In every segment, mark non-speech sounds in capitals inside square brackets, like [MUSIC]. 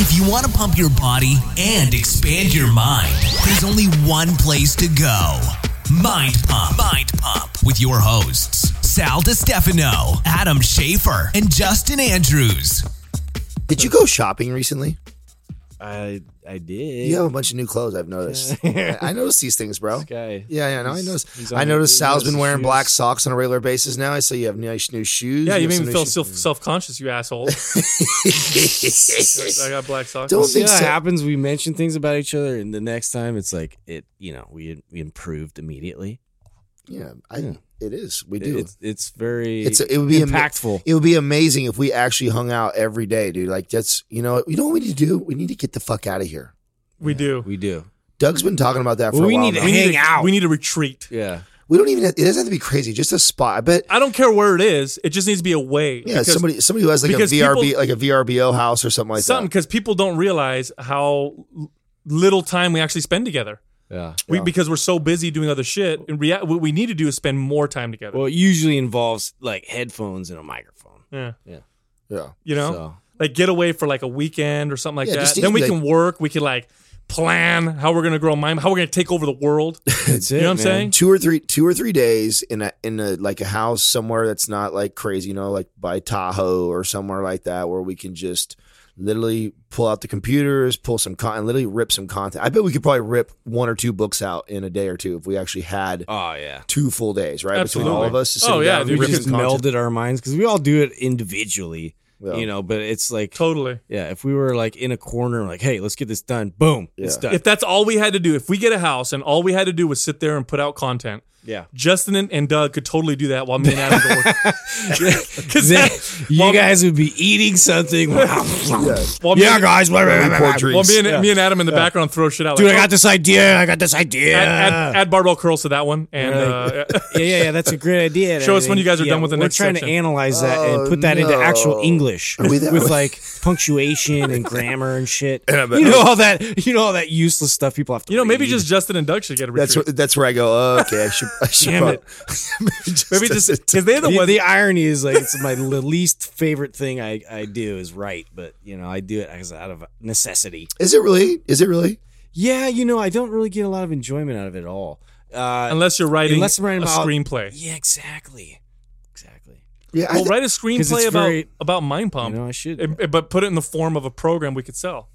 If you want to pump your body and expand your mind, there's only one place to go. Mind Pump. Mind Pump with your hosts, Sal DiStefano, Adam Schafer, and Justin Andrews. Did you go shopping recently? I I did. You have a bunch of new clothes. I've noticed. [LAUGHS] I I noticed these things, bro. guy. Yeah, yeah, no, I noticed. I noticed Sal's been wearing shoes. black socks on a regular basis now. I saw you have nice new shoes. Yeah, you have made me feel self self conscious, you asshole. [LAUGHS] I got black socks. Don't think so. happens? We mention things about each other, and the next time it's like it. You know, we we improved immediately. Yeah, I, Yeah. It is. We do. It's it's very It's it would be ama- impactful. it would be amazing if we actually hung out every day, dude. Like that's you know you know what we need to do. We need to get the fuck out of here. we do. we do. Doug's been talking about that for Well, a we while need to now. We hang need a, out. We need to retreat. Yeah. We don't even. Have, it doesn't have to be crazy. Just a spot. I bet. I don't care where it is. It just needs to be a way. Yeah, Because- somebody somebody who has like a VRB people- like a VRBO house or something like something that. Something because people don't realize how little time we actually spend together. Yeah. We, because we're so busy doing other shit. In rea- what we need to do is spend more time together. Well, it usually involves like headphones and a microphone. yeah, Yeah. Yeah. You know, So like get away for like a weekend or something like Yeah, that. Then we like- can work. We can like plan how we're gonna grow mind, how we're gonna take over the world. [LAUGHS] that's it. You know what I'm saying? two or three two or three days in a in a like a house somewhere that's not like crazy, you know, like by Tahoe or somewhere like that where we can just literally pull out the computers, pull some content, literally rip some content. I bet we could probably rip one or two books out in a day or two if we actually had Oh yeah. two full days, right? Between all of us. to sit Oh, yeah, and We just content. melded our minds because we all do it individually. Yeah. You know, but it's like Totally. yeah, if we were like in a corner, like, hey, let's get this done. Boom, it's done. If that's all we had to do, if we get a house and all we had to do was sit there and put out content, yeah. Justin and, and Doug could totally do that while me and Adam go work. [LAUGHS] [LAUGHS] Because Then you while- guys would be eating something. [LAUGHS] yeah, while me and- guys. Blah, blah, blah, blah, blah. While me and, Yeah. me and Adam in the background throw shit out. Dude, like, I got this idea. I got this idea. add, add, add barbell curls to that one, and uh, yeah, yeah, yeah. That's a great idea. Show us when you guys are Yeah, done with the we're next trying section. to analyze that Oh, and put that into actual English Are with way? like punctuation and grammar and shit. And you know all that. You know all that useless stuff people have to. you know, maybe just Justin and Doug should get a retreat. That's where, that's where I go. Oh, okay, I should. I should Damn it. [LAUGHS] maybe just, maybe just because they're the the, ones. the irony is like it's my [LAUGHS] least favorite thing I, I do is write, but you know I do it as out of necessity. Is it really? Is it really? Yeah, you know I don't really get a lot of enjoyment out of it at all. Uh, unless you're writing, unless I'm writing a about- screenplay. yeah, exactly, exactly. Yeah, I Well, thi- write a screenplay about very- about Mind Pump, You know I should. Eh, eh, but put it in the form of a program we could sell.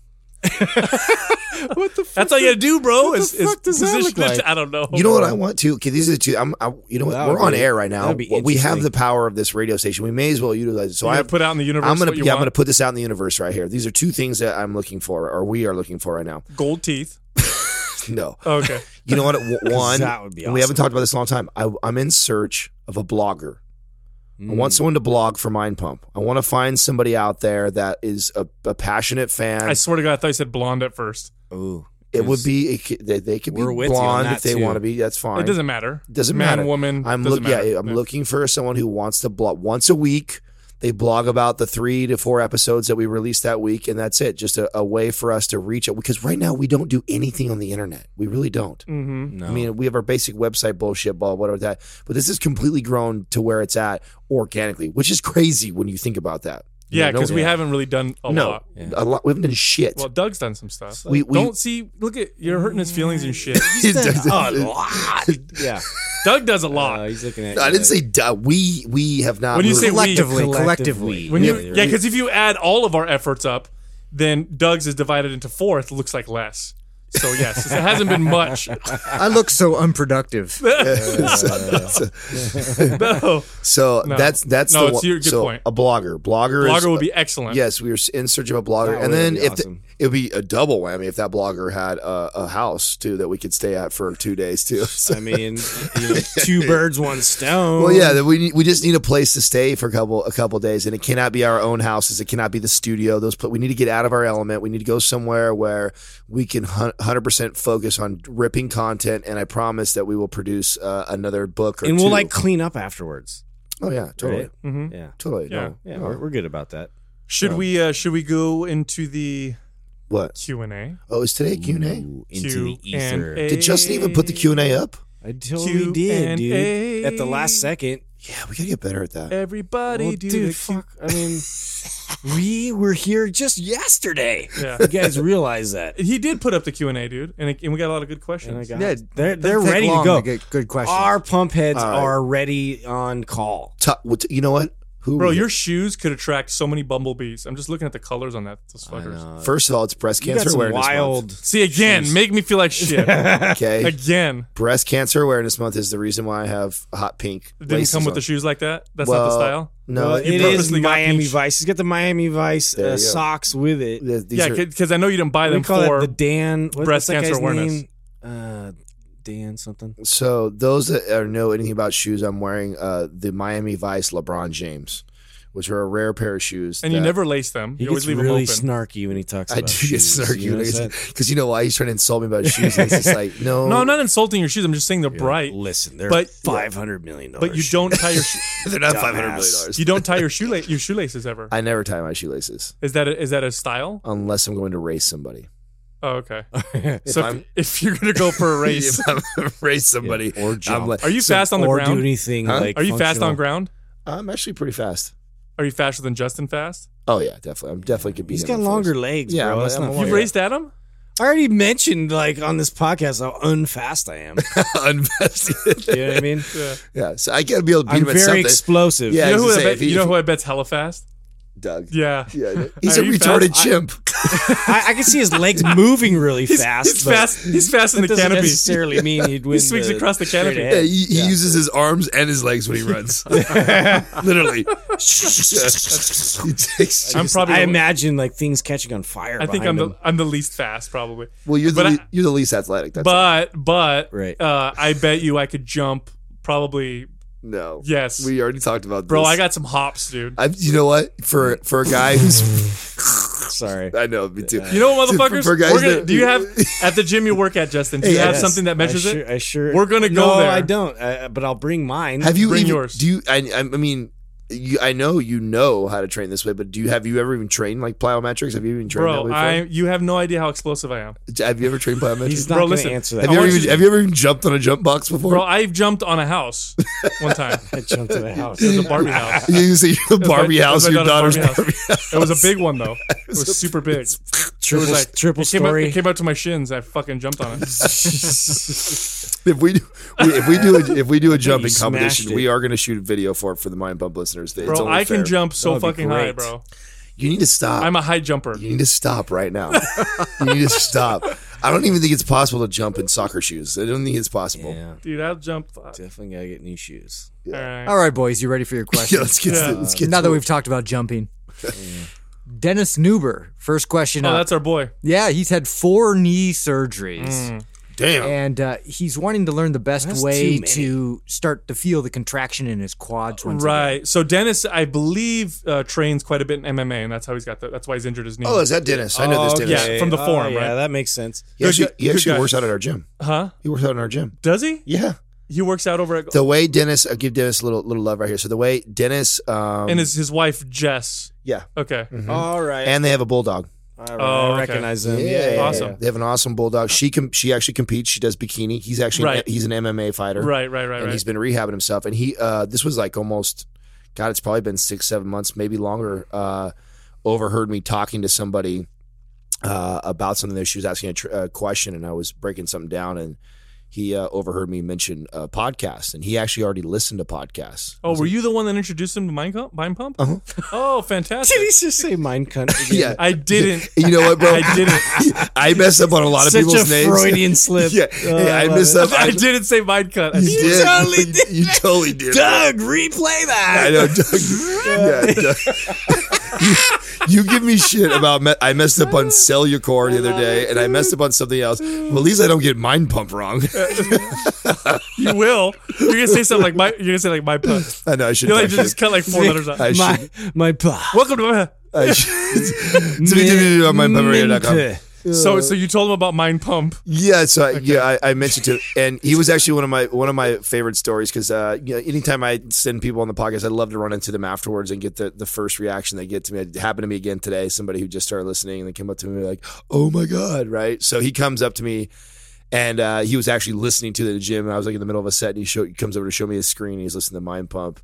[LAUGHS] what the? Fuck? That's all you gotta do, bro. what the is, is fuck does that position look like? I don't know. You know what I want to? Okay, these are the two. I'm. I, you know what? We're would on be- air right now. that'd we have the power of this radio station. We may as well utilize it. So I gonna put out in the universe. I'm gonna. what you Yeah, I'm gonna put this out in the universe right here. These are two things that I'm looking for, or we are looking for right now. gold teeth. [LAUGHS] No, Okay. you know what? [LAUGHS] One, That would be and we haven't talked about this in a long time. I, I'm in search of a blogger. I Mm. want someone to blog for Mind Pump. I want to find somebody out there that is a, a passionate fan. I swear to God, I thought you said blonde at first. Ooh, it would be it, could- they, they could be We're with you on blonde if they too. want to be. That's fine. It doesn't matter. Doesn't Man, matter. woman. I'm doesn't yeah, matter. I'm looking for someone who wants to blog once a week. They blog about the three to four episodes that we released that week, and that's it. Just a, a way for us to reach it. Because right now we don't do anything on the internet. We really don't. Mm-hmm. no. I mean, we have our basic website bullshit, blah, whatever that. But this is completely grown to where it's at organically, which is crazy when you think about that. You Yeah, know, no- because we haven't really done a no, lot. Yeah. a lot. We haven't done shit. Well, Doug's done some stuff. We- we- don't see. Look at you're hurting his feelings and shit. [LAUGHS] It doesn't- a lot. [LAUGHS] Yeah, Doug does a lot. Uh, he's looking at. I didn't say duh. we. We have not. When you say collectively, collectively. collectively. when you, Yeah, yeah, because if you add all of our efforts up, then Doug's is divided into four. It looks like less. So yes, it hasn't been much. I look so unproductive. [LAUGHS] [LAUGHS] no, So No. that's that's No, the it's one. your good so point. a blogger, blogger, is, blogger would be excellent. Yes, we were in search of a blogger, That and then be if awesome. the, it would be a double whammy if that blogger had a, a house too that we could stay at for two days too. So- I mean, you know, two birds, one stone. well, yeah, we we just need a place to stay for a couple a couple days, and it cannot be our own houses. It cannot be the studio. Those pla- we need to get out of our element. We need to go somewhere where we can hundred percent focus on ripping content. And I promise that we will produce uh, another book or and we'll two. like clean up afterwards. oh yeah, totally, Right? hmm Yeah, totally. Yeah. No, yeah, no. we're, we're good about that. Should we? Uh, should we go into the what? Q and A? Oh, is today Q and A? Ooh, into the ether. Did Justin even put the Q and A up? I totally Q did, and dude. A. At the last second. Yeah, we gotta get better at that. Everybody Well, do dude, the fuck. I mean, [LAUGHS] we were here just yesterday. Yeah. You guys realize that? [LAUGHS] He did put up the Q and A, dude, and, it, and we got a lot of good questions. got, Yeah, they're Doesn't they're ready to long go. get good questions. Our pump heads All right. are ready on call. Ta- what- you know what? Who? Bro, we- your shoes could attract so many bumblebees. I'm just looking at the colors on that. Those fuckers. First of all, it's breast You got cancer some awareness wild. month. See again, make me feel like [LAUGHS] shit Okay, again. breast cancer awareness month is the reason why I have hot pink. It didn't laces come with on. the shoes like that. That's not the Well, style. No, Well, it- it is purposely got Miami peach. Vice. He's got the Miami Vice There uh, go. socks with it. th- these Yeah, are- because I know you didn't buy We them call for it the Dan what, breast what's that cancer guy's awareness. name? Uh, Dan something. So those that are know anything about shoes, I'm wearing uh, the Miami Vice LeBron James, which are a rare pair of shoes. and you never lace them. He You always gets leave really them open. snarky when he talks I about do get shoes. snarky You notice that? because you know why he's trying to insult me about shoes. And it's just like [LAUGHS] no, no, I'm not insulting your shoes. I'm just saying they're bright. Listen, they're But- five hundred million dollars. But you don't tie your [LAUGHS] sh- they're not five hundred million dollars. you don't tie your shoelace your shoelaces ever. I never tie my shoelaces Is that a, is that a style? unless I'm going to race somebody. Oh, okay. [LAUGHS] so if, [LAUGHS] if you're gonna go for a [LAUGHS] race, if I'm race somebody, or jump. Like, are you fast on the or do ground? anything Huh? like Are you fast on functional. ground? I'm actually pretty fast. Are you faster than Justin Fast? Oh yeah, definitely. I'm definitely could beat He's him got longer first. legs, Yeah, bro. I'm- That's not. You've yeah. raced Adam? I already mentioned like on this podcast how unfast I am. unfast. you know what I mean? Yeah. yeah, so I gotta be able to beat I'm him at very something. explosive. Yeah, you know who I bet, he- you know if who I bet's hella fast? Doug. Yeah. Yeah, he's Are a retarded fast? chimp. I, I can see his legs moving really [LAUGHS] He's, fast. he's but fast. He's fast in That the doesn't canopy. necessarily mean [LAUGHS] he'd win. He swings the across the canopy. Yeah, ahead. he, he uses his arms and his legs when he [LAUGHS] runs. Literally. he takes. I'm probably. I the- imagine like things catching on fire. I think I'm him. the I'm the least fast probably. well, you're the but I- you're the least athletic. That's But but Right. uh, I bet you I could jump probably no. yes. we already talked about Bro, this. I got some hops, dude. I, you know what? For for a guy who's, [LAUGHS] Sorry. I know, me too. You know what, motherfuckers? for guys We're gonna, that- do you have at the gym you work at, Justin? Do you Hey, have something that measures I it? I sure. We're gonna go no, there. I don't. Uh, but I'll bring mine. Have you Bring even, yours. Do you? I, I mean, you, I know you know how to train this way, but do you have you ever even trained like plyometrics? Have you even trained that Bro, way before? I you have no idea how explosive I am. have you ever trained plyometrics? He's not Bro, going to listen. answer that. have you ever want even, have you ever even jumped on a jump box before? Bro, I've jumped on a house one time. [LAUGHS] I jumped to the house. It was a Barbie house. [LAUGHS] you say the Barbie my- house, your daughter's daughter's Barbie Barbie house. It was a big one though. [LAUGHS] It was super big. Triple, It was like triple it came, up, story. it came up to my shins. I fucking jumped on it. [LAUGHS] If we, do, we if we do a, if we do a [LAUGHS] jumping smashed competition, it. we are going to shoot a video for it for the Mind Pump listeners. It's Bro, only I can jump so That would fucking high, bro. You need to stop. I'm a high jumper. you need to stop right now. you need to stop. I don't even think it's possible to jump in soccer shoes. I don't think it's possible. yeah, Dude, I'll jump. All definitely gotta get new shoes. right. All right, boys, you ready for your [LAUGHS] Yeah, question? let's get Yeah. to, let's get now to that it. we've talked about jumping. Dennis Newber, first question Oh, up. that's our boy. yeah, he's had four knee surgeries. damn. And uh, he's wanting to learn the best That's way to start to feel the contraction in his quads. Once again. Right. So Dennis, I believe, uh, trains quite a bit in MMA, and that's how he's got the. That's why he's injured his knee. Oh, is that Dennis? I know this Oh, Dennis. Yeah, from the Oh, forum, yeah, right? that makes sense. He actually, he actually works out at our gym. huh? He works out in our gym. Does he? Yeah. He works out over at. The way Dennis, I'll give Dennis a little little love right here. So the way Dennis, um, and his his wife Jess. yeah, Okay. All right. and they have a bulldog. All right. Oh, I okay. recognize them. Yeah, Yeah, Awesome. They have an awesome bulldog. She com- she actually competes. She does bikini. He's actually Right. he's an MMA fighter. Right. Right. Right. and Right. he's been rehabbing himself. And he, uh, this was like almost, God, it's probably been six, seven months, maybe longer. Uh, overheard me talking to somebody uh, about something that she was asking a, tr- a question, and I was breaking something down, and he uh, overheard me mention a podcast, and he actually already listened to podcasts. Oh, were you the one that introduced him to Mind Pump? Mind Pump? Uh-huh. Oh, [LAUGHS] Did fantastic! he just say mind cunt? [LAUGHS] Yeah, I didn't. [LAUGHS] you know what, bro? I didn't. I messed up on a lot of Such people's a names. Freudian slip. yeah, Oh, hey, I love messed up. I didn't say mind cut. I You did. totally did. You totally did. Doug, replay that. I know, Doug. yeah, Doug. You, you give me shit about me- I messed up on Cellucor the other day, and I messed up on something else. Well, at least I don't get mind pump wrong. You will. You're gonna say something like my. You're gonna say like my put. I know I should. You like I just cut like four letters out. I my should. my pa. Welcome to my. I should. on my memory.com. Mint. So so you told him about Mind Pump. Yeah, so I, yeah, I, I mentioned to, and he was [LAUGHS] actually one of my one of my favorite stories because uh, you know, anytime I send people on the podcast, I love to run into them afterwards and get the, the first reaction they get to me. It happened to me again today. Somebody who just started listening and they came up to me like, "Oh my god!" Right? So he comes up to me And uh, he was actually listening to the gym. And I was like in the middle of a set, and he, show, he comes over to show me his screen. And he's listening to Mind Pump,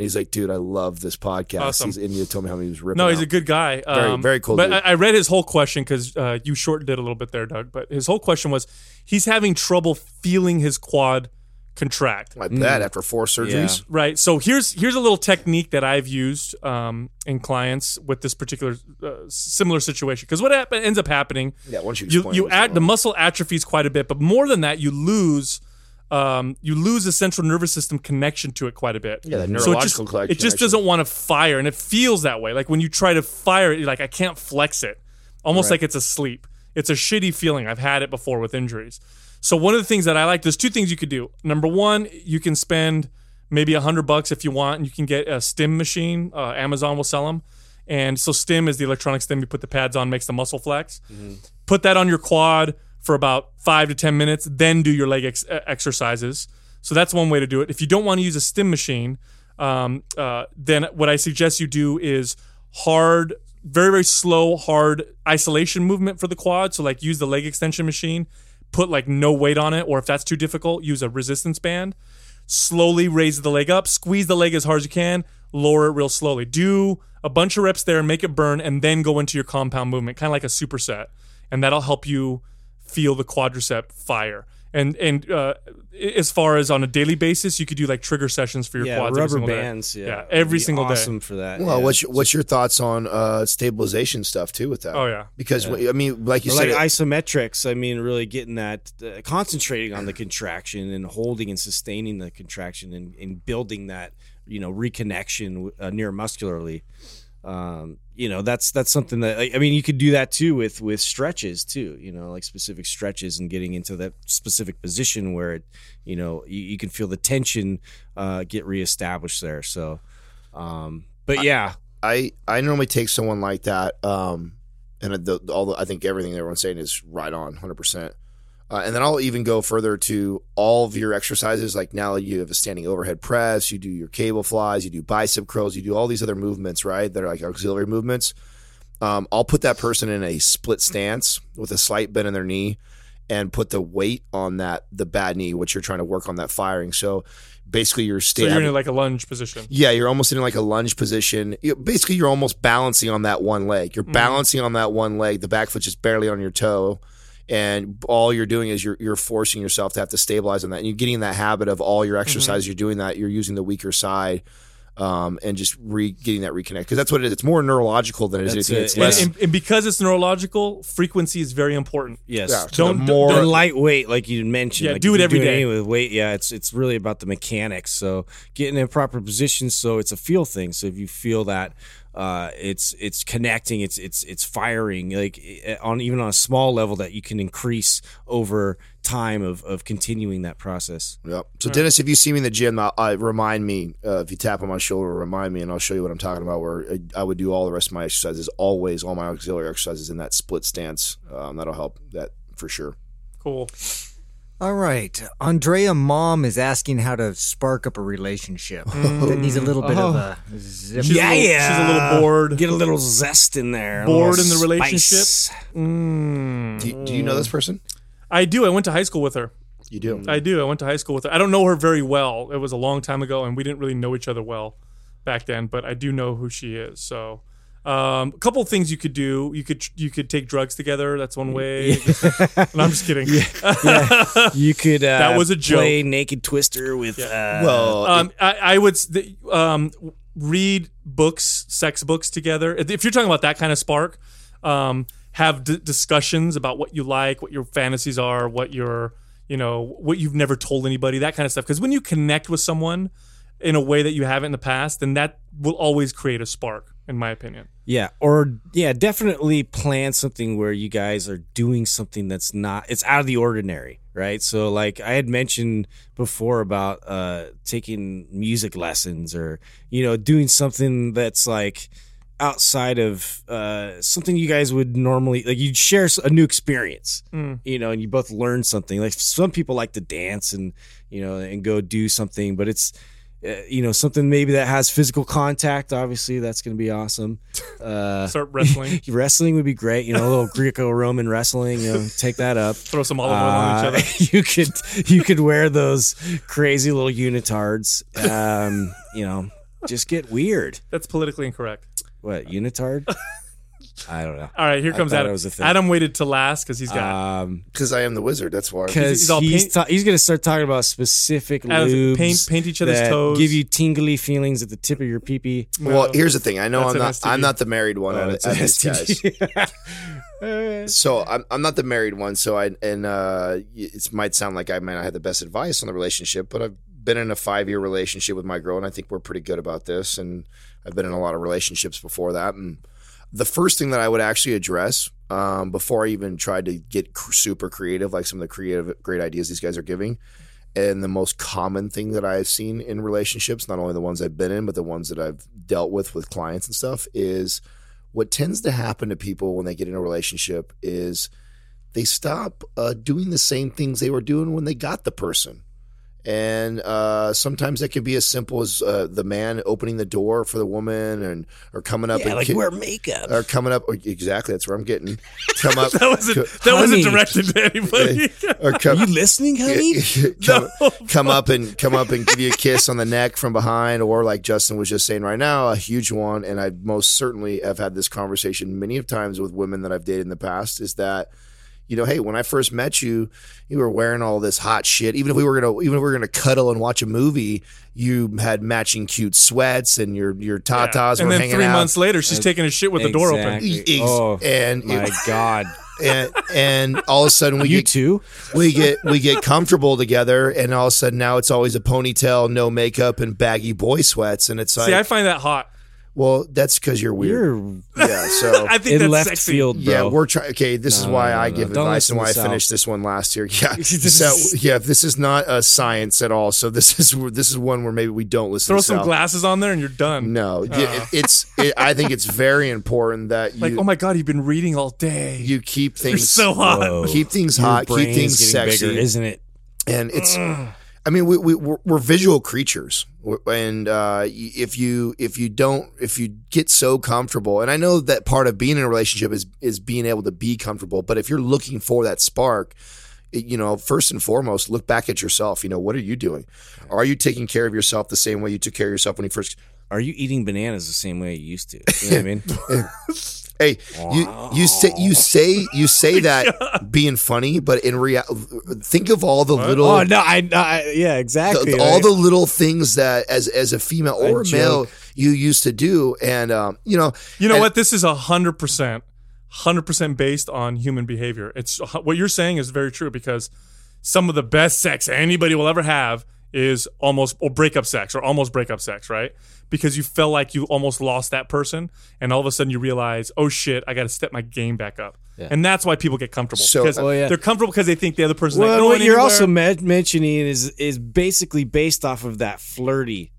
and he's like, "Dude, I love this podcast." Awesome. He's, and he told me how he was ripping. No, he's out. a good guy. Very- Um, very cool But dude. I, I read his whole question because uh, you shortened it a little bit there, Doug. But his whole question was he's having trouble feeling his quad contract. I bet after four surgeries. Right. So here's here's a little technique that I've used um, in clients with this particular uh, similar situation. Because what happen, ends up happening, Yeah, once you you you add the muscle atrophies quite a bit, but more than that, you lose. Um, you lose the central nervous system connection to it quite a bit. Yeah, that So it just, neurological it just doesn't want to fire, and it feels that way. Like when you try to fire it, you're like I can't flex it, almost like it's asleep. It's a shitty feeling. I've had it before with injuries. So one of the things that I like, there's two things you could do. Number one, you can spend maybe a hundred bucks if you want, and you can get a stim machine. Uh, Amazon will sell them. And so stim is the electronic stim you put the pads on, makes the muscle flex. Put that on your quad for about five to ten minutes, then do your leg ex- uh, exercises. So that's one way to do it. If you don't want to use a stim machine, um, uh, then what I suggest you do is hard, very very slow, hard isolation movement for the quad. So like use the leg extension machine, put like no weight on it, or if that's too difficult, use a resistance band. Slowly raise the leg up, squeeze the leg as hard as you can, lower it real slowly. Do a bunch of reps there, make it burn, and then go into your compound movement, kind of like a superset, and that'll help you feel the quadricep fire. And and uh, as far as on a daily basis, you could do like trigger sessions for your Yeah, quads. every rubber single day. bands. Yeah, yeah, every would be single day. awesome for that. Well, yeah. what's your, what's your thoughts on uh, stabilization stuff too with that? Oh, yeah. because I mean, like you Or said, like isometrics. I mean, really getting that, uh, concentrating on the contraction and holding and sustaining the contraction and, and building that, you know, reconnection uh, neuromuscularly. Um, you know, that's that's something that I mean, you could do that too with with stretches too. You know, like specific stretches and getting into that specific position where it, you know, you, you can feel the tension uh, get reestablished there. So, um, but yeah, I I normally take someone like that, um, and the, all the, I think everything everyone's saying is right on, hundred percent. Uh, and then I'll even go further to all of your exercises. Like now you have a standing overhead press, you do your cable flies, you do bicep curls, you do all these other movements, right? That are like auxiliary movements. Um, I'll put that person in a split stance with a slight bend in their knee and put the weight on that, the bad knee, which you're trying to work on that firing. So basically you're So you're in like a lunge position. Yeah, you're almost in like a lunge position. Basically, you're almost balancing on that one leg. You're balancing on that one leg. The back foot just barely on your toe, and all you're doing is you're you're forcing yourself to have to stabilize on that. And you're getting in that habit of all your exercises. You're doing that. You're using the weaker side. Um, and just re getting that reconnect because that's what it is. It's more neurological than it is anything. it. It's less. And, and because it's neurological, frequency is very important. yes, yeah, so the don't- more and lightweight, like you mentioned. Yeah, like do it you're every doing day. anything With weight, yeah, it's it's really about the mechanics. So getting in proper position, so it's a feel thing. So if you feel that, uh, it's it's connecting, it's it's it's firing, like eh, on even on a small level that you can increase over time of of continuing that process. Yep. So Dennis, if you see me in the gym, uh, uh, remind me. Uh, if you tap on my shoulder, remind me, and I'll show you what I'm talking about. Where I, I would do all the rest of my exercises, always all my auxiliary exercises in that split stance. Um, that'll help that for sure. Cool. All right. Andrea Mom is asking how to spark up a relationship. Mm. that needs a little bit of a oh. zip. She's a little- she's a little bored. Get a little zest in there. a Bored little in the relationship? spice. Do you, do you know this person? I do. I went to high school with her. You do. I do. I went to high school with her. I don't know her very well. It was a long time ago, and we didn't really know each other well back then. But I do know who she is. So, um, a couple of things you could do. You could you could take drugs together. That's one way. [LAUGHS] no, I'm just kidding. You could. [LAUGHS] Uh, That was a joke. Play naked twister with. Uh, well, Um, I, I would the- um, read books, sex books together. If you're talking about that kind of spark, um, have d- discussions about what you like, what your fantasies are, what your you know what you've never told anybody, that kind of stuff. Because when you connect with someone in a way that you haven't in the past, then that will always create a spark, in my opinion. Yeah, or yeah, definitely plan something where you guys are doing something that's not it's out of the ordinary, right? So like I had mentioned before about uh taking music lessons or you know doing something that's like outside of uh something you guys would normally like you'd share a new experience you know and you both learn something like some people like to dance and you know and go do something but it's you know, something maybe that has physical contact. Obviously, that's going to be awesome. [LAUGHS] Uh, Start wrestling. [LAUGHS] wrestling would be great. You know, a little [LAUGHS] Greco-Roman wrestling. You know, take that up. Throw some olive oil on each Uh, other. you could you could wear those crazy little unitards. Um, you know, just get weird. That's politically incorrect. What unitard? I don't know. All right, here I comes thought it Adam. was a thing. Adam waited to last because he's got Um, Because I am the wizard. That's why. because he's all he's paint- ta- he's gonna start talking about specific Adam's- lubes paint- paint each other's that toes. give you tingly feelings at the tip of your pee pee. Well, here's the thing. I know That's I'm an not. STD. I'm not the married one Oh, out of out of these guys. [LAUGHS] So I'm I'm not the married one. So I and uh, it might sound like I might not have the best advice on the relationship, but I've been in a five year relationship with my girl, and I think we're pretty good about this. And I've been in a lot of relationships before that. And the first thing that I would actually address um, before I even tried to get super creative, like some of the creative great ideas these guys are giving. And the most common thing that I've seen in relationships, not only the ones I've been in, but the ones that I've dealt with with clients and stuff, is what tends to happen to people when they get in a relationship is they stop uh, doing the same things they were doing when they got the person. And uh, sometimes that can be as simple as uh, the man opening the door for the woman, and or coming up yeah, and like ki- wear makeup. or coming up. Or exactly, that's where I'm getting. Come up. [LAUGHS] that wasn't co- that wasn't directed to anybody. [LAUGHS] or Are you listening, honey? [LAUGHS] come, come up and come up and give you a kiss on the neck from behind, or like Justin was just saying right now, a huge one. And I most certainly have had this conversation many of times with women that I've dated in the past. Is that you know, hey, when I first met you, you were wearing all this hot shit. Even if we were gonna, even if we were gonna cuddle and watch a movie, you had matching cute sweats and your your tatas and were then hanging three out. months later, she's taking a shit with the door open. Ex- Oh, and My God, and and all of a sudden we you get too? we get we get comfortable together, and all of a sudden now it's always a ponytail, no makeup, and baggy boy sweats, and it's like, See, I find that hot. Well, that's because you're weird. You're yeah, so [LAUGHS] I think in that's left sexy. field, bro. yeah, we're trying. Okay, this is why no, I give don't advice and why I listen finished this one last year. Yeah, [LAUGHS] This so is- yeah, this is not a science at all. So this [LAUGHS] is this is one where maybe we don't listen. Throw to some Sal. glasses on there and you're done. No, it- uh. it's. It, I think it's very important that you Like, oh my god, you've been reading all day. you keep You're things so hot. Whoa. keep things Your hot, keep things sexy, bigger, isn't it? and it's i mean we, we we're, we're visual creatures We're- and uh if you if you don't if you get so comfortable and i know that part of being in a relationship is is being able to be comfortable but if you're looking for that spark you know first and foremost look back at yourself you know what are you doing are you taking care of yourself the same way you took care of yourself when you first Are you eating bananas the same way you used to? You know what I mean? [LAUGHS] [LAUGHS] [LAUGHS] Hey, you you say you say you say [LAUGHS] that being funny, but in real, think of all the little oh no, I, I yeah, exactly. the, all the little things that as as a female or a male you used to do, and um, you know, You know and- what? This is a hundred percent, hundred percent based on human behavior. It's what you're saying is very true because some of the best sex anybody will ever have is almost or breakup sex or almost breakup sex, right? Because you felt like you almost lost that person, and all of a sudden you realize, oh shit, I got to step my game back up, and that's why people get comfortable. So- because Oh, yeah. they're comfortable because they think the other person. well, what you're anywhere. also me- mentioning is is basically based off of that flirty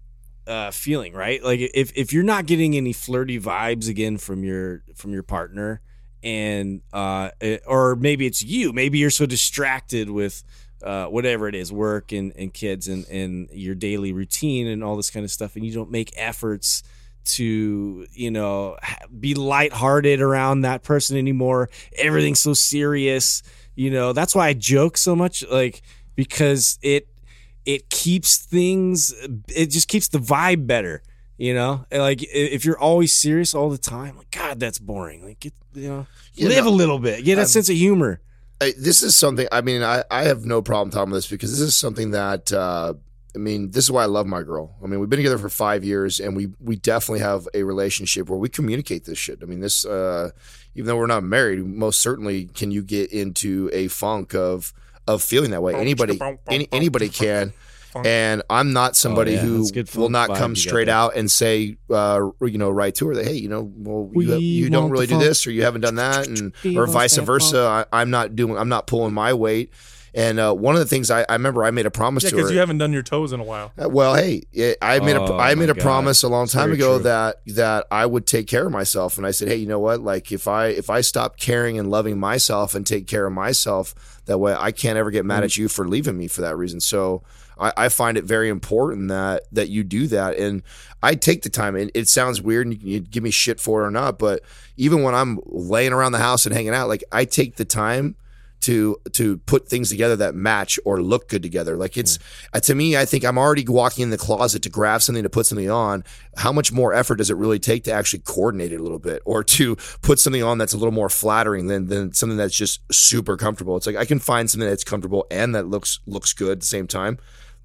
uh, feeling, right? Like if if you're not getting any flirty vibes again from your from your partner, and uh, it- or maybe it's you, maybe you're so distracted with. Uh, whatever it is, work and, and kids and, and your daily routine and all this kind of stuff, and you don't make efforts to, you know, be lighthearted around that person anymore. Everything's so serious you know. That's why i joke so much like because it it keeps things it just keeps the vibe better you know? Like if you're always serious all the time like god that's boring. Like get you know You live know, a little bit. Get a sense of humor I, this is something. I mean, I I have no problem talking about this because this is something that. Uh, I mean, this is why I love my girl. I mean, we've been together for five years, and we we definitely have a relationship where we communicate this shit. I mean, this uh, even though we're not married, most certainly can you get into a funk of of feeling that way. Anybody any, anybody can. And I'm not somebody Oh, yeah, who will not come straight out and say, uh, you know, right to her that, hey, you know, well, you, We you don't really do funk. this or you haven't done that, and We or vice versa. I, I'm not doing, I'm not pulling my weight. And uh, one of the things I, I remember, I made a promise Yeah, to her. because you haven't done your toes in a while. Uh, Well, hey, it- I made a Oh, I made a God. promise a long time very ago true. that that I would take care of myself, and I said, hey, you know what? Like if I if I stop caring and loving myself and take care of myself, that way I can't ever get mad at you for leaving me for that reason. So. I, I find it very important that that you do that, and I take the time. And it sounds weird, and you can you give me shit for it or not, but even when I'm laying around the house and hanging out, like I take the time to to put things together that match or look good together. Like it's to me, I think I'm already walking in the closet to grab something to put something on. How much more effort does it really take to actually coordinate it a little bit, or to put something on that's a little more flattering than than something that's just super comfortable? It's like I can find something that's comfortable and that looks looks good at the same time.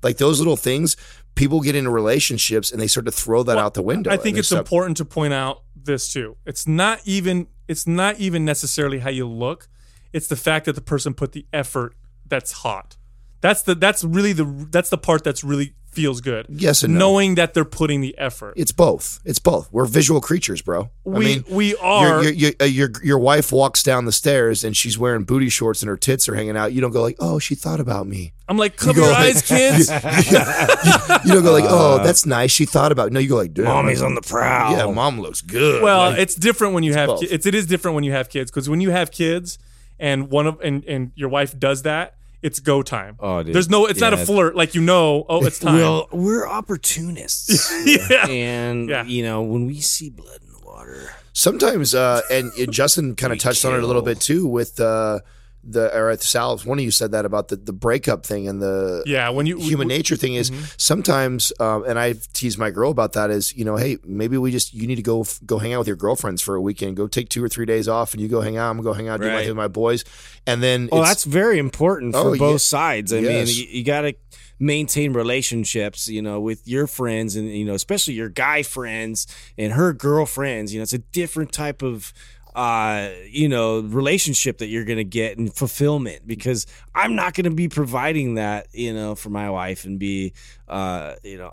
Like those little things, people get into relationships and they start to throw that out the window. I think it's stuff- important to point out this too. It's not even it's not even necessarily how you look. It's the fact that the person put the effort that's hot. That's the that's really the that's the part that's really feels good. Yes and no. Knowing that they're putting the effort. It's both. It's both. We're visual creatures, bro. I we mean, we are your, your, uh, your your wife walks down the stairs and she's wearing booty shorts and her tits are hanging out. You don't go like, oh, she thought about me. I'm like cover go your like- eyes, kids. [LAUGHS] You don't go like, oh, that's nice. She thought about. It. No, you go like, damn, Mommy's on the prowl. Yeah, mom looks good. well, Like, it's different when you have both. ki- it's it is different when you have kids because when you have kids and one of and and your wife does that, it's go time. Oh, dude. There's no it's not a flirt like you know, oh, it's time. Well, we're opportunists. [LAUGHS] yeah. [LAUGHS] And, Yeah. you know, when we see blood in the water, sometimes, uh, and Justin kind of We touched on it a little bit too with uh, the or at Sal. One of you said that about the the breakup thing and the Yeah, when you human nature thing is Mm-hmm. sometimes um, and i've teased my girl about that is you know hey maybe we just you need to go go hang out with your girlfriends for a weekend go take two or three days off and you go hang out i'm gonna go hang out do my thing with my boys and then Oh, it's- that's very important for Oh, both yeah. sides. I Yes. mean, you, you got to maintain relationships, you know, with your friends and, you know, especially your guy friends and her girlfriends. You know, it's a different type of, uh, you know, relationship that you're going to get and fulfillment because I'm not going to be providing that, you know, for my wife and be, uh, you know,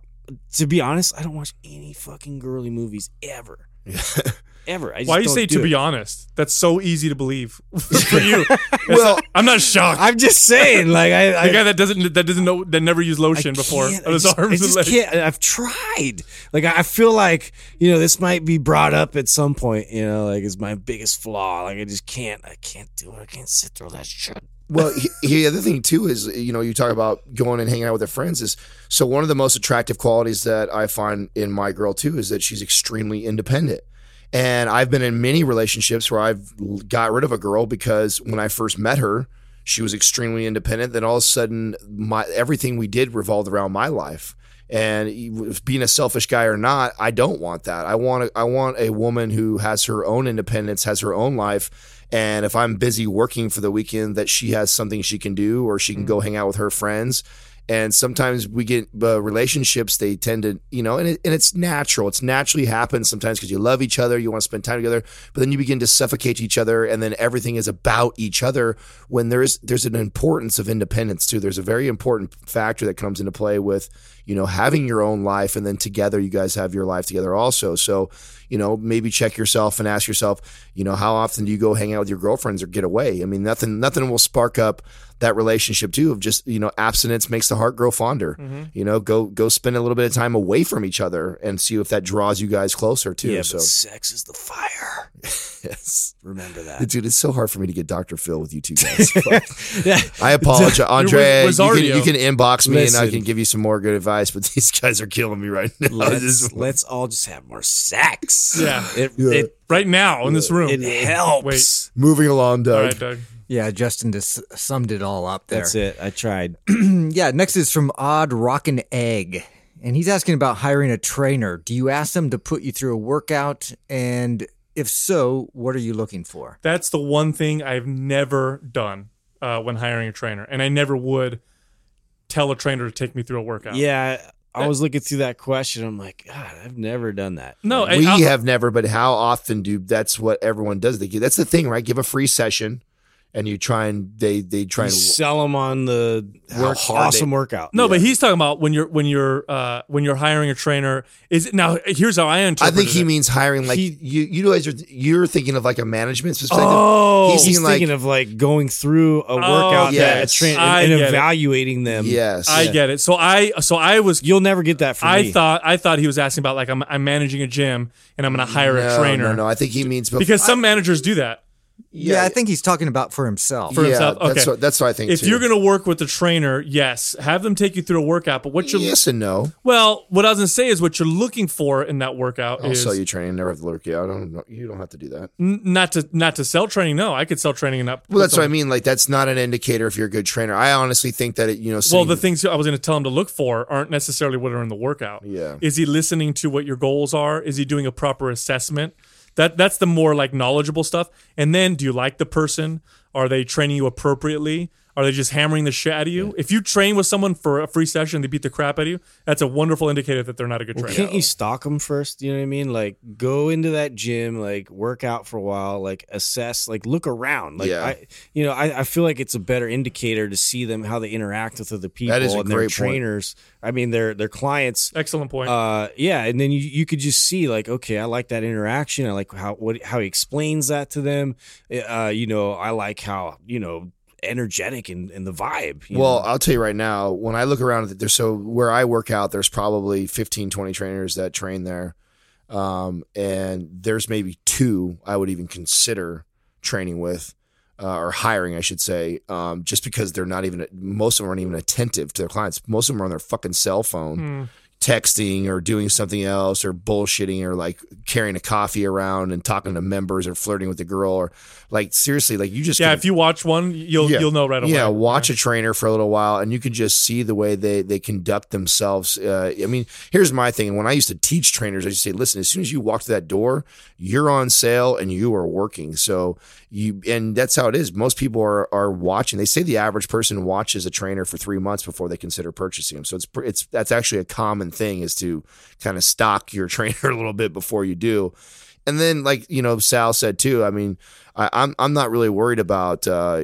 to be honest, I don't watch any fucking girly movies ever. [LAUGHS] ever. I just Why you don't say do to it. be honest? That's so easy to believe [LAUGHS] for [LAUGHS] you. well I'm not shocked. I'm just saying, like, I, I the guy that doesn't that doesn't know that never used lotion I before on his I just, arms I and just legs. can't. I've tried. Like I I feel like you know this might be brought up at some point. You know, like it's my biggest flaw. Like I just can't. I can't do it. I can't sit through that shit. Well he, he- the other thing too is you know you talk about going and hanging out with her friends is so one of the most attractive qualities that i find in my girl too is that she's extremely independent. And i've been in many relationships where i've got rid of a girl because when i first met her she was extremely independent. Then all of a sudden my everything we did revolved around my life and being a selfish guy or not i don't want that. I want a, i want a woman who has her own independence has her own life. And if I'm busy working for the weekend, that she has something she can do, or she can go mm. hang out with her friends. And sometimes we get uh, relationships; they tend to, you know, and, it, and it's natural. It's naturally happens sometimes because you love each other, you want to spend time together, but then you begin to suffocate each other, and then everything is about each other. When there's there's an importance of independence too. There's a very important factor that comes into play with, you know, having your own life, and then together you guys have your life together also. So you know, maybe check yourself and ask yourself, you know, how often do you go hang out with your girlfriends or get away? I mean, nothing, nothing will spark up that relationship too of just, you know, abstinence makes the heart grow fonder. Mm-hmm. You know, go, go spend a little bit of time away from each other and see if that draws you guys closer too. yeah, so, but sex is the fire. [LAUGHS] yes. Remember that. Dude, it's so hard for me to get Dr. Phil with you two guys. [LAUGHS] Yeah. I apologize, Andrea. with You can, you can inbox me and I can give you some more good advice, but [LAUGHS] these guys are killing me right now. Let's let's all just have more sex. Yeah. It Yeah. it, Right now in this room. it helps. Wait. moving along, Doug. All right, Doug. Yeah, Justin just summed it all up there. That's it. I tried. [CLEARS THROAT] Yeah, next is from Odd Rockin' Egg. And he's asking about hiring a trainer. Do you ask them to put you through a workout? And if so, what are you looking for? That's the one thing I've never done uh, when hiring a trainer, and I never would tell a trainer to take me through a workout. Yeah, I was looking through that question. I'm like, God, I've never done that. No, we I'll- have never, but how often do that's what everyone does? They give, that's the thing, right? Give a free session, and you try and they they try You and sell them on the work, awesome they- workout. No, but he's talking about when you're when you're uh, when you're hiring a trainer. Is it now? Here's how I interpret. I think he it. means hiring like He- you you guys are you're thinking of like a management perspective. Oh, He's he's, thinking like- thinking of like going through a workout yes. that train I and, and get it. evaluating them. yes. I get it. So I so I was You'll never get that from I me. thought I thought he was asking about like I'm I'm managing a gym and I'm going to hire no, a trainer No, no, I think he means bef- because some managers do that. Yeah, I think he's talking about for himself. For yeah, himself? That's Okay. what that's what I think. If too. you're going to work with the trainer, yes, have them take you through a workout. But what you're yes and no, well, what I was going to say is what you're looking for in that workout I'll is sell you training. Never have to look you. I don't know. You don't have to do that. n- not to not to sell training. No, I could sell training and not. Well, that's what I mean. Like that's not an indicator if you're a good trainer. I honestly think that it, you know. Well, the things I was going to tell him to look for aren't necessarily what are in the workout. Yeah. Is he listening to what your goals are? Is he doing a proper assessment? That that's the more like knowledgeable stuff. And then, do you like the person? Are they training you appropriately? Are they just hammering the shit out of you? If you train with someone for a free session, they beat the crap out of you. That's a wonderful indicator that they're not a good Well, trainer. can't you stalk them first? You know what I mean? Like go into that gym, like work out for a while, like assess, like look around. Like Yeah. I, you know, I, I feel like it's a better indicator to see them how they interact with other people is a and their great point. trainers. I mean, their their clients. Excellent point. Uh, yeah, and then you, you could just see like, okay, I like that interaction. I like how what how he explains that to them. Uh, you know, I like how you know energetic and, and the vibe. you well, know? I'll tell you right now. When I look around, there's so where I work out, there's probably 15, 20 trainers that train there, um, and there's maybe two I would even consider training with. Uh, or hiring, I should say, um, just because they're not even most of them aren't even attentive to their clients. Most of them are on their fucking cell phone, Hmm. Texting or doing something else or bullshitting or like carrying a coffee around and talking to members or flirting with the girl or like seriously, like you just yeah, can- if you watch one, you'll Yeah. you'll know right away. yeah, watch a trainer for a little while, and you can just see the way they they conduct themselves. Uh, I mean, here's my thing. When I used to teach trainers, I used to say, "Listen, as soon as you walk to that door, you're on sale and you are working." So you, and that's how it is. Most people are are watching. They say the average person watches a trainer for three months before they consider purchasing them. So it's it's that's actually a common thing is to kind of stock your [LAUGHS] trainer a little bit before you do. And then, like you know, Sal said too. I mean, I, I'm I'm not really worried about uh,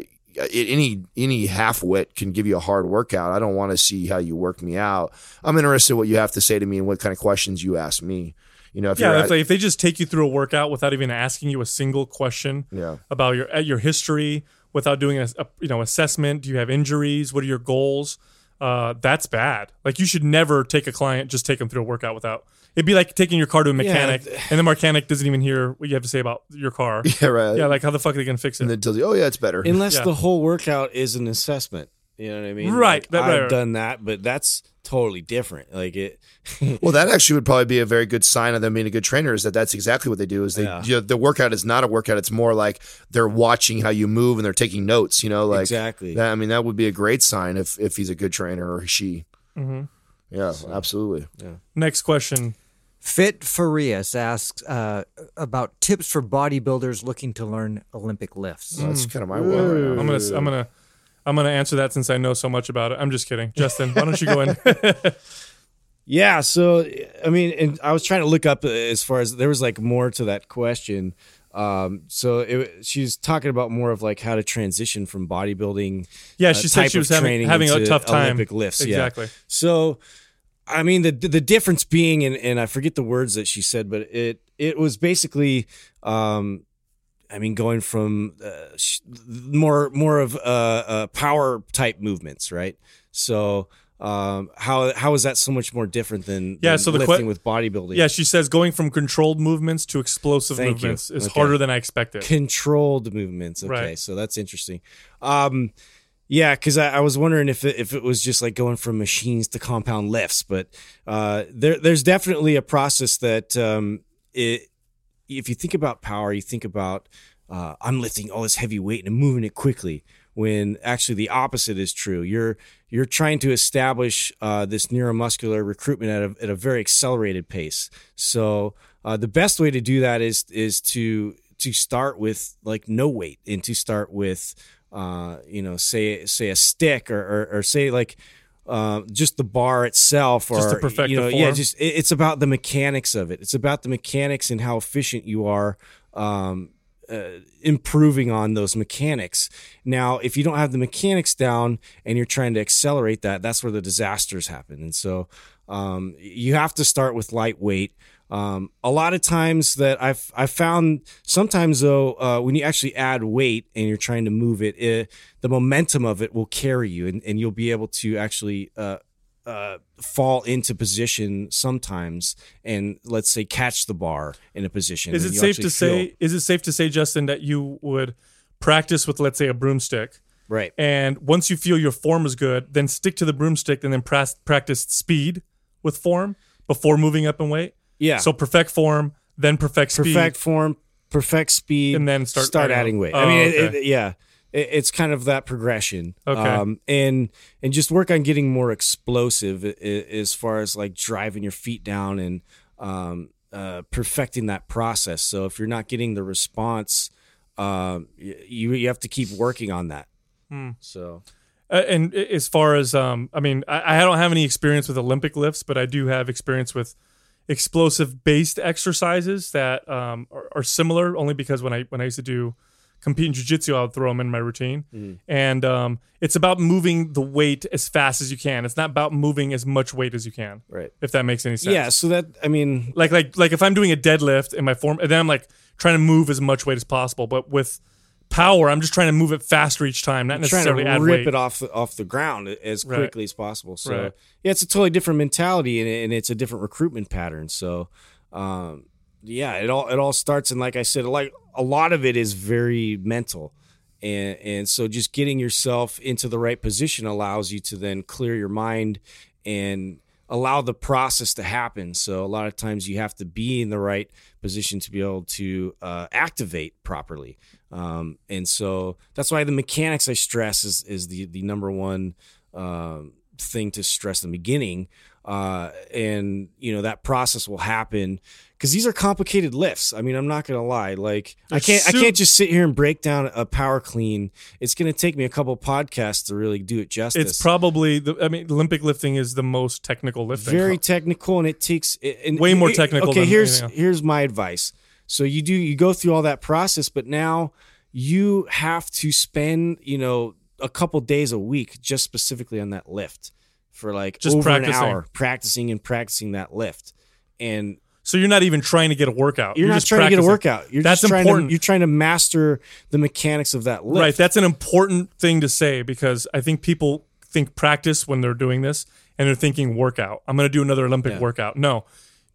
any any half wit can give you a hard workout. I don't want to see how you work me out. I'm interested in what you have to say to me and what kind of questions you ask me. You know, if Yeah, you're if at- they, if they just take you through a workout without even asking you a single question Yeah. about your your history, without doing a, a you know assessment, do you have injuries? What are your goals? Uh, that's bad. Like you should never take a client just take them through a workout without. It'd be like taking your car to a mechanic and the mechanic doesn't even hear what you have to say about your car. [LAUGHS] yeah, right. Yeah, like how the fuck are they gonna fix it? and then tells you, oh yeah, it's better. unless Yeah. the whole workout is an assessment. You know what I mean? Right, Like, that- right, I've right. done that, but that's totally different. Like it. [LAUGHS] well, that actually would probably be a very good sign of them being a good trainer. Is that that's exactly what they do? Is they Yeah. you know, the workout is not a workout. It's more like they're watching how you move and they're taking notes. You know, like Exactly. That, I mean, that would be a great sign if if he's a good trainer or she. Mm-hmm. Yeah, absolutely. Next question. Fit Farias asks uh, about tips for bodybuilders looking to learn Olympic lifts. That's kind of my world. I'm gonna I'm gonna I'm gonna answer that since I know so much about it. I'm just kidding. Justin, why don't you go in? [LAUGHS] Yeah. So I mean, and I was trying to look up uh, as far as there was like more to that question. Um, so it, she's talking about more of like how to transition from bodybuilding. Yeah, uh, she said she was having having a tough time. Olympic lifts. yeah. Exactly. So, I mean, the the difference being, and, and I forget the words that she said, but it it was basically, um, I mean, going from uh, sh- more more of uh, uh, power type movements, right? So. Um, how how is that so much more different than, Yeah, than so the que- lifting with bodybuilding? Yeah, she says going from controlled movements to explosive Thank you. movements is Okay. harder than I expected. controlled movements. Okay, Right. so that's interesting. Um, yeah, because I, I was wondering if it, if it was just like going from machines to compound lifts, but uh, there there's definitely a process that um, it. If you think about power, you think about uh, I'm lifting all this heavy weight and I'm moving it quickly. When actually the opposite is true. You're you're trying to establish uh, this neuromuscular recruitment at a, at a very accelerated pace. So uh, the best way to do that is is to to start with like no weight and to start with uh, you know say say a stick or or, or say like uh, just the bar itself or Just to perfect you know yeah just it- it's about the mechanics of it it's about the mechanics and how efficient you are um, uh, improving on those mechanics. Now, if you don't have the mechanics down and you're trying to accelerate that, that's where the disasters happen. And so um, you have to start with lightweight. Um, a lot of times that I've I found sometimes though uh, when you actually add weight and you're trying to move it, it the momentum of it will carry you and, and you'll be able to actually uh, uh, fall into position sometimes and let's say catch the bar in a position. Is it safe to say? Is it safe to say, Justin, that you would practice with, let's say, a broomstick, right? and once you feel your form is good, then stick to the broomstick, and then pras- practice speed with form before moving up in weight. Yeah. So perfect form, then perfect speed. perfect form, perfect speed, And then start start adding- adding weight. Oh, I mean, okay. it- yeah, it, it's kind of that progression. Okay. um, and and just work on getting more explosive as far as like driving your feet down and um, uh, perfecting that process. So if you're not getting the response, um, you you have to keep working on that. Hmm. So Uh, and as far as um, I mean, I, I don't have any experience with Olympic lifts, but I do have experience with explosive based exercises that um, are, are similar. Only because when I when I used to do compete in jiu-jitsu, I would throw them in my routine, and um, it's about moving the weight as fast as you can. It's not about moving as much weight as you can. Right. If that makes any sense. yeah, so that I mean, Like like like if I'm doing a deadlift in my form, and then I'm like trying to move as much weight as possible, but with power, I'm just trying to move it faster each time, not trying necessarily to add rip weight. it off the, off the ground as Right. quickly as possible. So Right. yeah, it's a totally different mentality and, and it's a different recruitment pattern. So um, yeah, it all it all starts and like I said, like a lot of it is very mental. And and so just getting yourself into the right position allows you to then clear your mind and allow the process to happen. So a lot of times you have to be in the right position to be able to uh, activate properly. Um, and so that's why the mechanics I stress is is the the number one um, thing to stress in the beginning. Uh, and you know that process will happen because these are complicated lifts. I mean, I'm not gonna lie. Like I They're can't I can't just sit here and break down a power clean. It's gonna take me a couple podcasts to really do it justice. It's probably the. I mean, Olympic lifting is the most technical lifting. very technical and it takes and Way more it- technical okay than here's here's my advice so you do you go through all that process but now you have to spend you know a couple days a week just specifically on that lift for like Just over practicing. an hour practicing and practicing that lift and so you're not even trying to get a workout. you're, not just trying to get a workout you're That's just trying important. to, you're trying to master the mechanics of that lift Right. That's an important thing to say because I think people think practice when they're doing this and they're thinking workout. I'm going to do another Olympic Yeah. workout. No.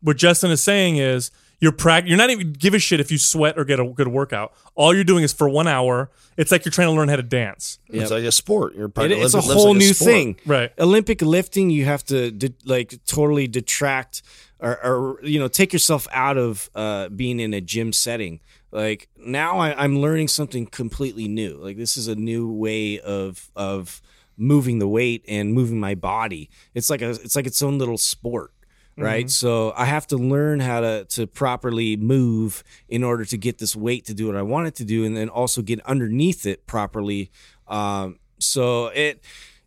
What Justin is saying is you're prac- you're not even give a shit if you sweat or get a good workout. All you're doing is for 1 hour, it's like you're trying to learn how to dance. It's like a sport. You're It- probably it's a whole like new sport. thing. Right. Olympic lifting, you have to de- like totally detract or, or you know take yourself out of uh, being in a gym setting. Like now, I, I'm learning something completely new. Like this is a new way of of moving the weight and moving my body. It's like a it's like its own little sport. Right, so I have to learn how to to properly move in order to get this weight to do what I want it to do, and then also get underneath it properly. Um, so it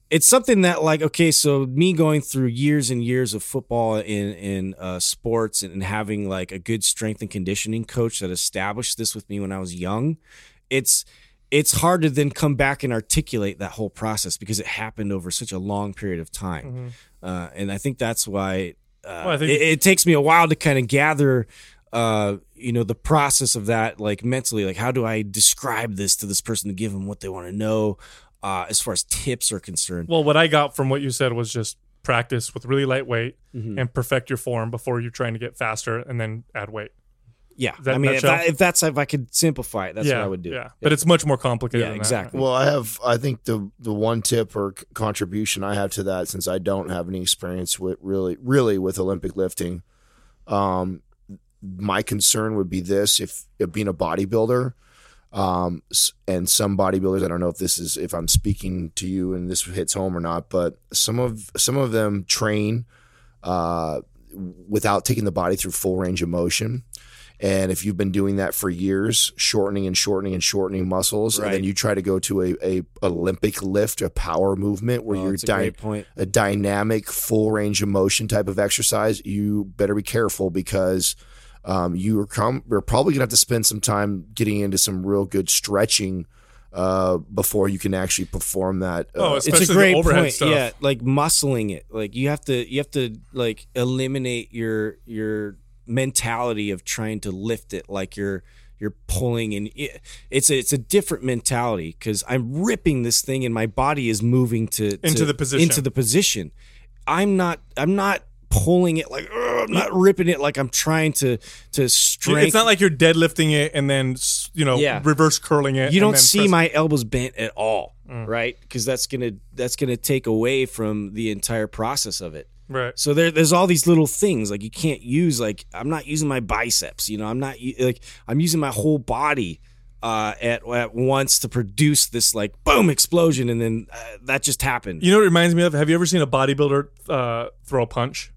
it's something that like okay so me going through years and years of football in in uh, sports and having like a good strength and conditioning coach that established this with me when i was young it's it's hard to then come back and articulate that whole process because it happened over such a long period of time. Uh, and i think that's why uh, Well, think- it, it takes me a while to kind of gather uh, you know the process of that like mentally like how do i describe this to this person to give them what they want to know uh, as far as tips are concerned Well, what I got from what you said was just practice with really light weight Mm-hmm. and perfect your form before you're trying to get faster and then add weight. Yeah, that I mean, if, nutshell? that, if that's if I could simplify it, that's yeah, what I would do. Yeah. But it's much more complicated Yeah, than that. exactly. Well, I have. I think the the one tip or c- contribution I have to that, since I don't have any experience with really, really with Olympic lifting, um, my concern would be this: if, if being a bodybuilder, um, and some bodybuilders, I don't know if this is if I'm speaking to you and this hits home or not, but some of some of them train uh, without taking the body through full range of motion. And if you've been doing that for years, shortening and shortening and shortening muscles, and then you try to go to a, a Olympic lift, a power movement where Oh, you're that's a dy- great point. a dynamic full range of motion type of exercise, you better be careful because um, you are com- you're probably gonna have to spend some time getting into some real good stretching uh, before you can actually perform that. Oh, Uh, it's- it's Especially a the great overhead point. stuff. Yeah, like muscling it. Like you have to you have to like eliminate your your mentality of trying to lift it like you're you're pulling and it, it's a, it's a different mentality because I'm ripping this thing and my body is moving to, Into to- the position. into the position. I'm not I'm not pulling it like I'm not ripping it like I'm trying to to strengthen. It's not like you're deadlifting it and then you know Yeah. reverse curling it. you don't see press- my elbows bent at all, mm. right? Because that's gonna that's gonna take away from the entire process of it. Right. So there, there's all these little things like you can't use. Like I'm not using my biceps. You know, I'm not like I'm using my whole body uh, at at once to produce this like boom explosion, and then uh, that just happened. You know what it reminds me of? Have you ever seen a bodybuilder uh, throw a punch?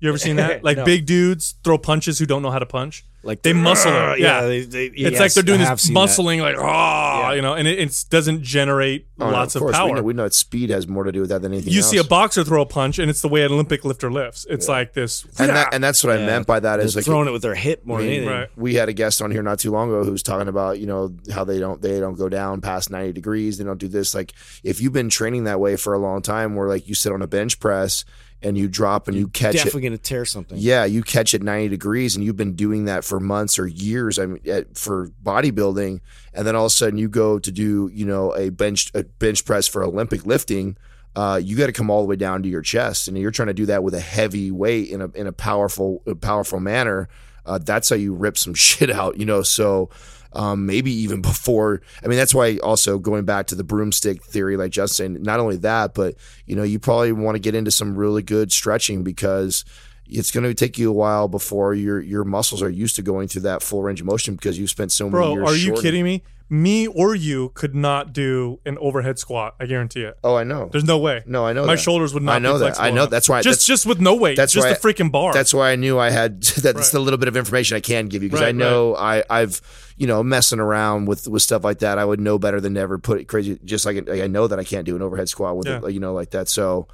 You ever seen that? [LAUGHS] Like No. big dudes throw punches who don't know how to punch. like They muscle "Ugh," it. Yeah. they, they, It's yes, like they're doing I this have seen that. muscling, like oh, you know, and it it's, doesn't generate oh, no, lots of, course, power. We know, we know that speed has more to do with that than anything you else. see a boxer throw a punch, and it's the way an Olympic lifter lifts. It's like this. and that, and that's what I meant by that is like throwing it with their hip more I than anything. Right. we had a guest on here not too long ago who's talking about you know how they don't they don't go down past 90 degrees they don't do this like if you've been training that way for a long time where like you sit on a bench press and you drop and you catch Definitely it Definitely gonna tear something. yeah you catch it 90 degrees and you've been doing that for months or years i mean at, for bodybuilding and then all of a sudden you go to do you know a bench a bench press for olympic lifting uh, you got to come all the way down to your chest, and you're trying to do that with a heavy weight in a in a powerful a powerful manner. Uh, that's how you rip some [LAUGHS] shit out, you know. So um, maybe even before. I mean, that's why also going back to the broomstick theory, like Justin. Not only that, but you know, you probably want to get into some really good stretching because it's going to take you a while before your your muscles are used to going through that full range of motion because you've spent so many Bro, years. are you kidding me? Me or you could not do an overhead squat. I guarantee it. Oh, I know. There's no way. No, I know My that. shoulders would not. I know be that. I know. enough. That's why- Just that's- just with no weight. that's just why the freaking bar. That's why I knew I had [LAUGHS] that's Right. the little bit of information I can give you because I Right, know I I've you know messing around with with stuff like that I would know better than never put it crazy just like, like I know that I can't do an overhead squat with Yeah. it you know like that so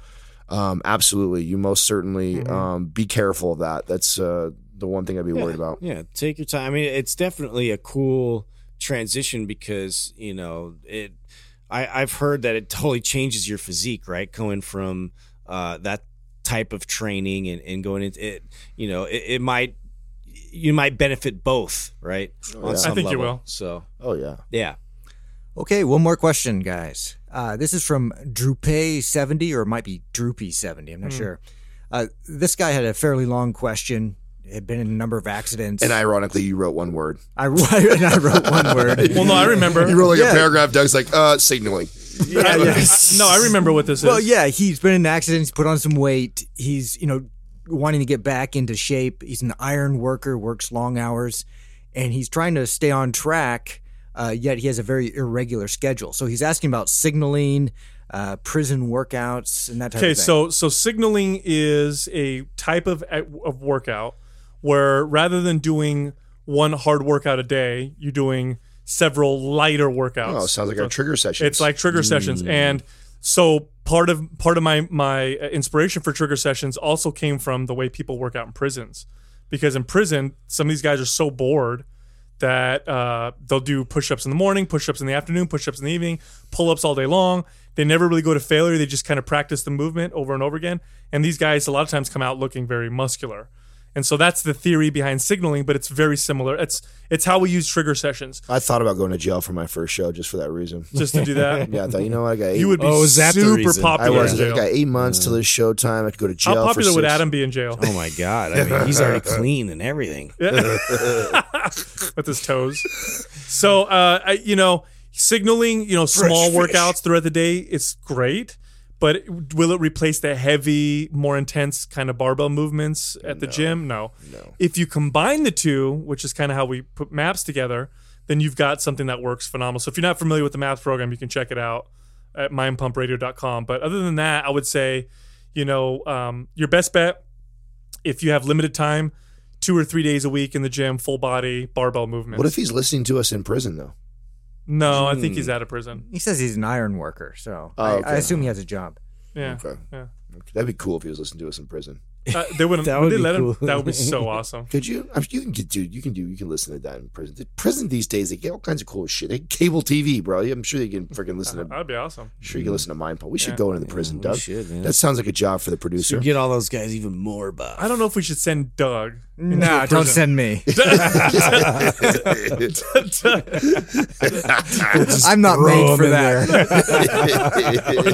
um absolutely you most certainly Mm-hmm. um be careful of that that's uh the one thing I'd be worried about Yeah, take your time. I mean, it's definitely a cool transition because you know it. I, I've heard that it totally changes your physique, right? Going from uh, that type of training and, and going into it, you know, it, it might you might benefit both, right? On yeah. I think you will. So oh yeah yeah, Okay, one more question, guys. Uh, this is from Droopay70, or it might be Droopy70. I'm not sure. Uh, this guy had a fairly long question. Had been in a number of accidents. and ironically you wrote one word I, [LAUGHS] and I wrote one word. well, no, I remember. you wrote like Yeah. a paragraph Doug's like uh signaling [LAUGHS] yeah, I- no, I remember what this Well, is. Well, yeah, he's been in accidents, put on some weight. He's, you know, wanting to get back into shape. He's an iron worker, works long hours, and he's trying to stay on track, uh, yet he has a very irregular schedule. So he's asking about signaling, uh, prison workouts, and that type Okay, of thing. Okay, so so signaling is a type of of workout where rather than doing one hard workout a day, you're doing several lighter workouts. oh sounds like So our trigger session It's like trigger sessions, Mm. and so part of part of my my uh, inspiration for trigger sessions also came from the way people work out in prisons, because in prison some of these guys are so bored that uh, they'll do push-ups in the morning, push-ups in the afternoon, push-ups in the evening, pull-ups all day long. They never really go to failure. They just kind of practice the movement over and over again. And these guys a lot of times come out looking very muscular. And so that's the theory behind signaling, but it's very similar. It's it's how we use trigger sessions I thought about going to jail for my first show just for that reason just to do that. [LAUGHS] yeah I thought you know what I got eight You would be Oh, is that the super reason? I popular. was in I got eight months till this show time I could go to jail How for popular would Adam be in jail? oh my god, I mean, he's already clean and everything. [LAUGHS] [LAUGHS] with his toes. So, uh, I, you know, signaling, you know, small fish. workouts throughout the day, it's great. But will it replace the heavy, more intense kind of barbell movements at the gym? No. No. If you combine the two, which is kind of how we put maps together, then you've got something that works phenomenal. So if you're not familiar with the maps program, you can check it out at mindpumpradio.com. But other than that, I would say, you know, um, your best bet if you have limited time, two or three days a week in the gym, full body barbell movements. What if he's listening to us in prison though? No, I think hmm. he's out of prison. he says he's an iron worker, so Oh, I, okay. I assume he has a job. Yeah. Okay. Yeah. That'd be cool if he was listening to us in prison. Uh, they wouldn't. [LAUGHS] That would would they be let him? That would be so awesome. Could you? I mean, you can get, dude. You can do. You can listen to that in prison. The prison these days, they get all kinds of cool shit. They cable TV, bro. [LAUGHS] I'm sure you can freaking listen to. That'd be awesome. Sure, you can listen to Mind Pump. We should go into the prison, we Doug. should, man. That sounds like a job for the to producer. get all those guys even more buff. I don't know if we should send Doug. No, Nah, don't send me. [LAUGHS] I'm not made for that.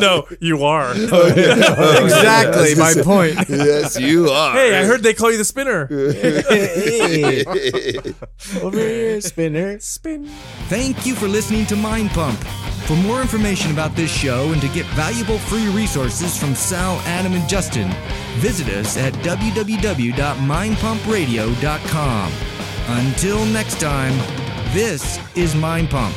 no, you are. exactly my point. yes, you are. Hey, I heard they call you the spinner. [LAUGHS] Hey. Over here, spinner. Spin. Thank you for listening to Mind Pump. For more information about this show and to get valuable free resources from Sal, Adam, and Justin, visit us at www.mindpumpradio.com. Until next time, this is Mind Pump.